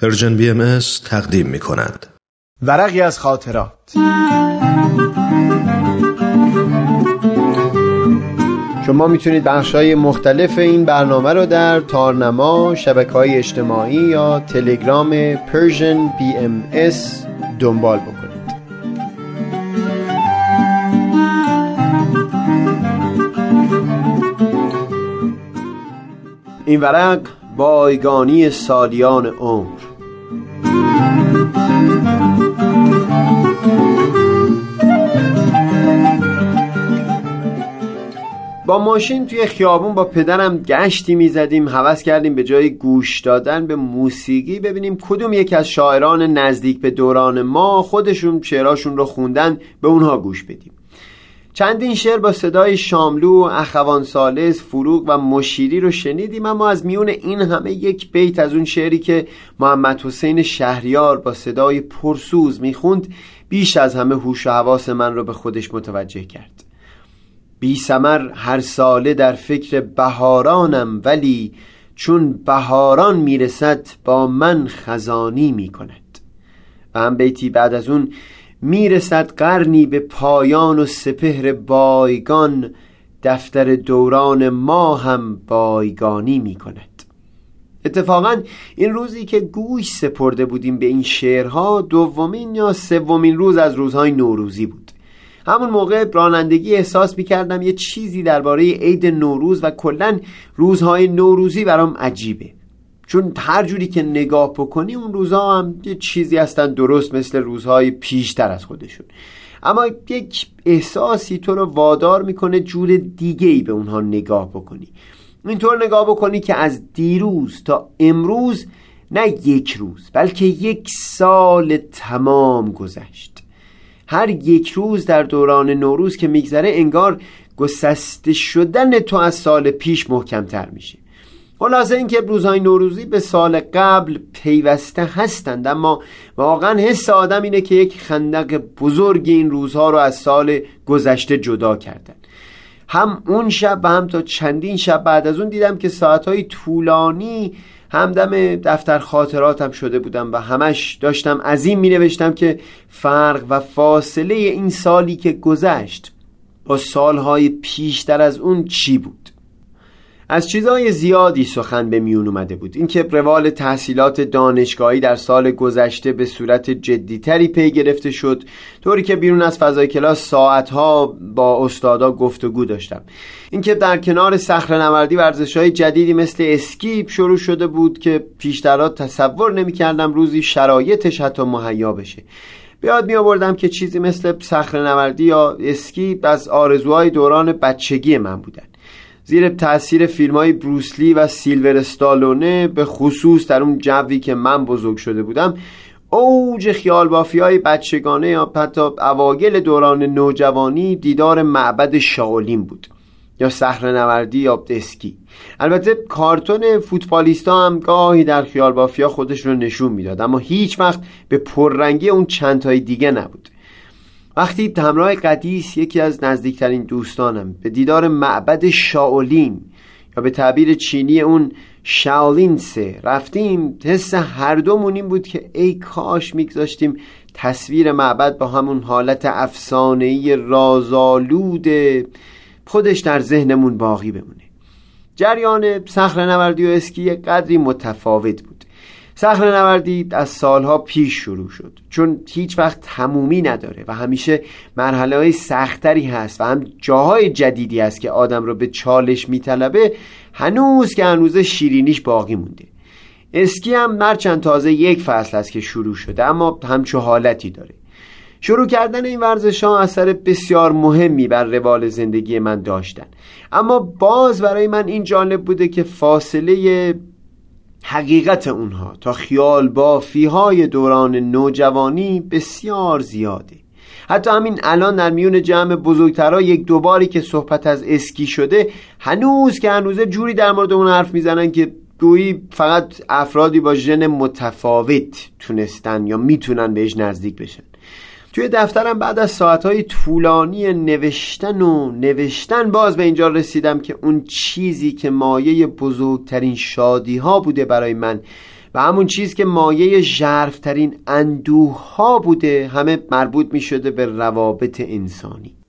Persian BM تقدیم می کند. ورقی از خاطرات شما می‌تونید بخش های مختلف این برنامه رو در تارنما شبکه های اجتماعی یا تلگرام Persian BM دنبال بکنید این ورق بایگانی سالیان عمر. با ماشین توی خیابون با پدرم گشتی می‌زدیم حوض کردیم به جای گوش دادن به موسیقی ببینیم کدوم یک از شاعران نزدیک به دوران ما خودشون شعراشون رو خوندن به اونها گوش بدیم. چندین شعر با صدای شاملو، اخوان سالس، فروغ و مشیری رو شنیدیم اما از میون این همه یک بیت از اون شعری که محمد حسین شهریار با صدای پرسوز می‌خوند بیش از همه هوش و حواس من رو به خودش متوجه کرد. بی سمر هر ساله در فکر بهارانم ولی چون بهاران می‌رسد با من خزانی می‌کند. و هم بیتی بعد از اون می‌رسد قرنی به پایان و سپهر بایگان. دفتر دوران ما هم بایگانی می کند اتفاقا این روزی که گوش سپرده بودیم به این شعرها دومین یا سومین روز از روزهای نوروزی بود. همون موقع رانندگی احساس می کردم یه چیزی درباره عید نوروز و کلا روزهای نوروزی برام عجیبه. چون هر جوری که نگاه بکنی اون روزها هم یه چیزی هستن درست مثل روزهای پیشتر از خودشون. اما یک احساسی تو رو وادار می‌کنه جور دیگه ای به اونها نگاه بکنی. اینطور نگاه بکنی که از دیروز تا امروز نه یک روز بلکه یک سال تمام گذشت. هر یک روز در دوران نوروز که میگذره انگار گسسته شدن تو از سال پیش محکمتر میشه. خلاصه اینکه روزهای نوروزی به سال قبل پیوسته هستند اما واقعا حس آدم اینه که یک خندق بزرگ این روزها رو از سال گذشته جدا کردن. هم اون شب و هم تا چندین شب بعد از اون دیدم که ساعتهای طولانی همدم دفتر خاطراتم شده بودم و همش داشتم از این می نوشتم که فرق و فاصله این سالی که گذشت با سالهای پیشتر از اون چی بود. از چیزهای زیادی سخن به میون اومده بود. اینکه روال تحصیلات دانشگاهی در سال گذشته به صورت جدیتری پی گرفته شد طوری که بیرون از فضای کلاس ساعتها با استادا گفتگو داشتم. اینکه در کنار صخره نوردی ورزش های جدیدی مثل اسکیت شروع شده بود که پیشترها تصور نمی‌کردم روزی شرایطش حتی مهیا بشه. بیاد می آوردم که چیزی مثل صخره نوردی یا اسکیت از آرزوهای دوران بچگی من بودن. زیر تاثیر فیلم های بروس لی و سیلوستر استالونه به خصوص در اون جوی که من بزرگ شده بودم اوج خیال بافی های بچگانه یا حتی اواگل دوران نوجوانی دیدار معبد شاولین بود یا صخره نوردی یا اسکی البته کارتون فوتبالیستا هم گاهی در خیال بافیا خودش رو نشون می‌داد اما هیچ وقت به پررنگی اون چند تای دیگه نبود. وقتی همراه قدیس یکی از نزدیکترین دوستانم به دیدار معبد شاولین یا به تعبیر چینی اون شاولینسه رفتیم حس هر دومون این بود که ای کاش میگذاشتیم تصویر معبد با همون حالت افسانه‌ای رازآلود خودش در ذهنمون باقی بمونه. جریان صخره نوردی و اسکی قدری متفاوت بود. صخره نوردی از سالها پیش شروع شد. چون هیچ وقت تمومی نداره و همیشه مرحله های سختری هست و هم جاهای جدیدی است که آدم رو به چالش میطلبه هنوز که هنوز شیرینیش باقی مونده. اسکی هم مرچند تازه یک فصل است که شروع شده اما همچو حالتی داره. شروع کردن این ورزش ها اثر بسیار مهمی بر روال زندگی من داشتن. اما باز برای من این جالب بوده که فاصله حقیقت اونها تا خیال بافی های دوران نوجوانی بسیار زیاده حتی همین الان در میون جمع بزرگترها یک دوباری که صحبت از اسکی شده هنوز که هنوزه جوری در مورد اون حرف می‌زنن که گویی فقط افرادی با ژن متفاوت تونستن یا می‌تونن بهش نزدیک بشن. توی دفترم بعد از ساعتهای طولانی نوشتن و نوشتن باز به اینجا رسیدم که اون چیزی که مایه بزرگترین شادی ها بوده برای من و همون چیز که مایه ژرفترین اندوه ها بوده همه مربوط می شده به روابط انسانی.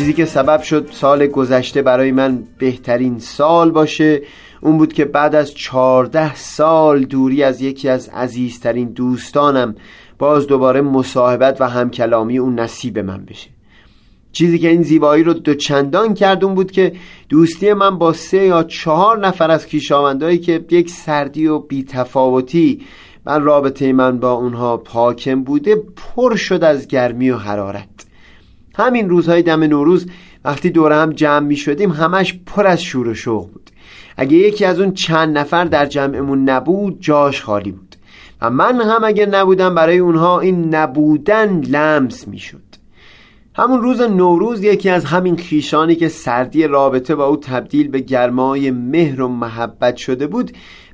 چیزی که سبب شد سال گذشته برای من بهترین سال باشه اون بود که بعد از چهارده سال دوری از یکی از عزیزترین دوستانم باز دوباره مصاحبت و همکلامی اون نصیب من بشه. چیزی که این زیبایی رو دوچندان کرد اون بود که دوستی من با سه یا چهار نفر از کیشاوندهایی که یک سردی و بیتفاوتی من رابطه من با اونها پاکم بوده پر شد از گرمی و حرارت. همین روزهای دم نوروز وقتی دور هم جمع می شدیم همش پر از شور و شوق بود. اگه یکی از اون چند نفر در جمعمون نبود جاش خالی بود. و من هم اگه نبودم برای اونها این نبودن لمس می شد. همون روز نوروز یکی از همین خیشانی که سردی رابطه با او تبدیل به گرمای مهر و محبت شده بود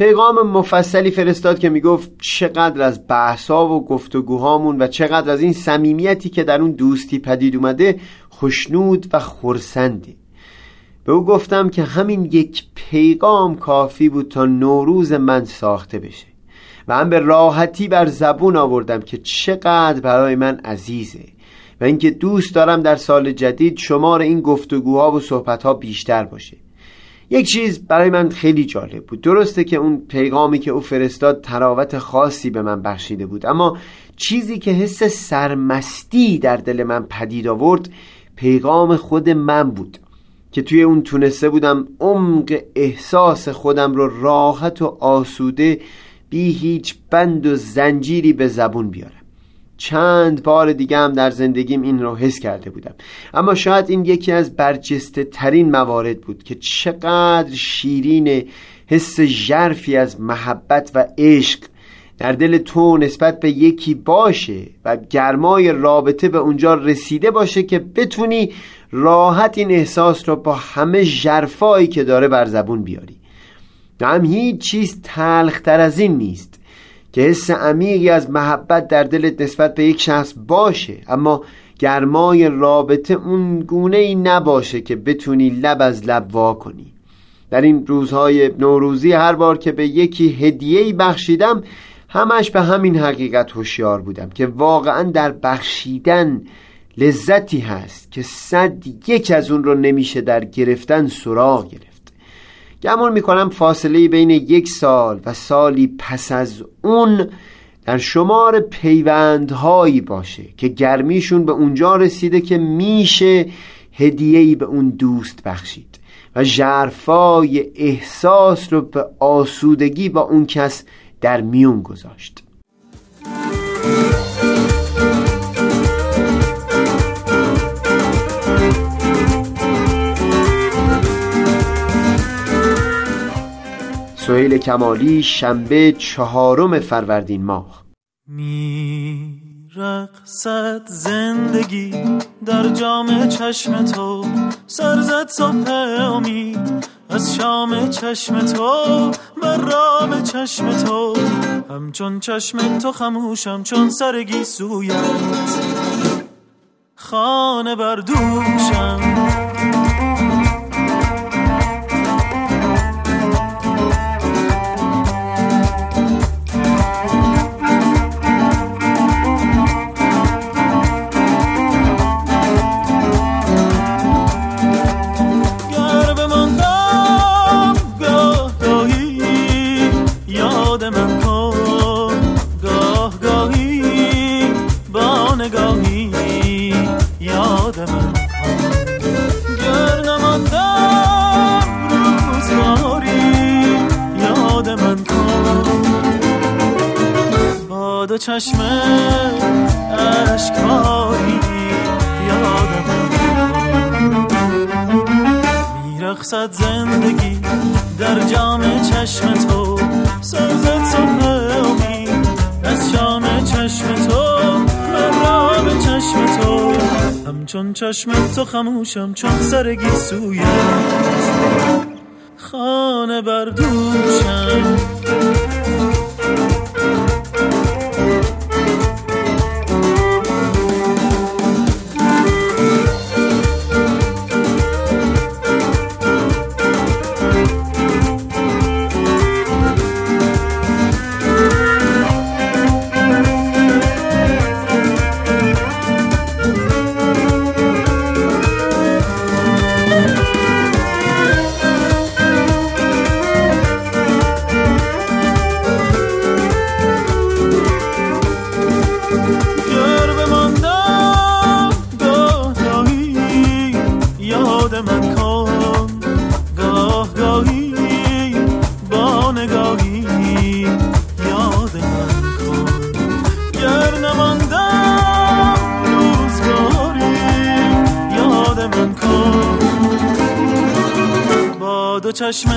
پیغام مفصلی فرستاد که می‌گفت چقدر از بحثا و گفتگوهامون و چقدر از این صمیمیتی که در اون دوستی پدید اومده خوشنود و خورسنده به او گفتم که همین یک پیغام کافی بود تا نوروز من ساخته بشه و هم به راحتی بر زبون آوردم که چقدر برای من عزیزه و اینکه دوست دارم در سال جدید شمار این گفتگوها و صحبتها بیشتر باشه. یک چیز برای من خیلی جالب بود. درسته که اون پیغامی که او فرستاد تراوت خاصی به من بخشیده بود. اما چیزی که حس سرمستی در دل من پدید آورد پیغام خود من بود که توی اون تونسته بودم عمق احساس خودم رو راحت و آسوده بی هیچ بند و زنجیری به زبون بیارم. چند بار دیگه هم در زندگیم این رو حس کرده بودم. اما شاید این یکی از برجسته ترین موارد بود که چقدر شیرین حس ژرفی از محبت و عشق در دل تو نسبت به یکی باشه و گرمای رابطه به اونجا رسیده باشه که بتونی راحت این احساس رو با همه جرفایی که داره بر زبون بیاری. هم هیچ چیز تلختر از این نیست. که حس عمیقی از محبت در دلت نسبت به یک شخص باشه. اما گرمای رابطه اون گونه ای نباشه که بتونی لب از لب وا کنی. در این روزهای نوروزی هر بار که به یکی هدیه‌ای بخشیدم همش به همین حقیقت هوشیار بودم که واقعا در بخشیدن لذتی هست که صد یک از اون رو nemiشه در گرفتن سراغ گرفت. گمون می‌کنم فاصله بین یک سال و سالی پس از اون در شمار پیوندهایی باشه که گرمیشون به اونجا رسیده که میشه هدیهی به اون دوست بخشید و جرفای احساس رو به آسودگی با اون کس در میون گذاشت. سهیل کمالی شنبه چهارم فروردین ماه. رقصد زندگی در جام چشم تو سرزد صبح امید از شام چشم تو بر رام چشم تو. همچون چشم تو خموشم چون سرگی سویت. خانه بر دوشم چشم اشکایی یادم میرخصد زندگی در جام چشم تو سازد صبح امید از شام چشم تو. من چشم تو. همچون چشم تو خموشم چون سرگی سویت خانه بردوشم دو چشم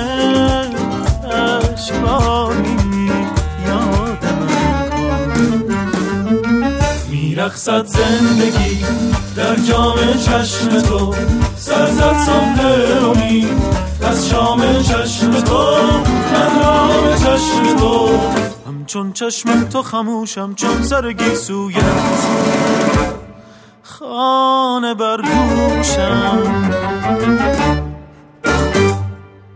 اشکباری یادم. میرخصد زندگی در جام چشم تو. سرزد صبح امید. از شام چشم تو من رام چشم تو. همچون چشم تو خموشم چون سر گیسویت. خانه بر دوشم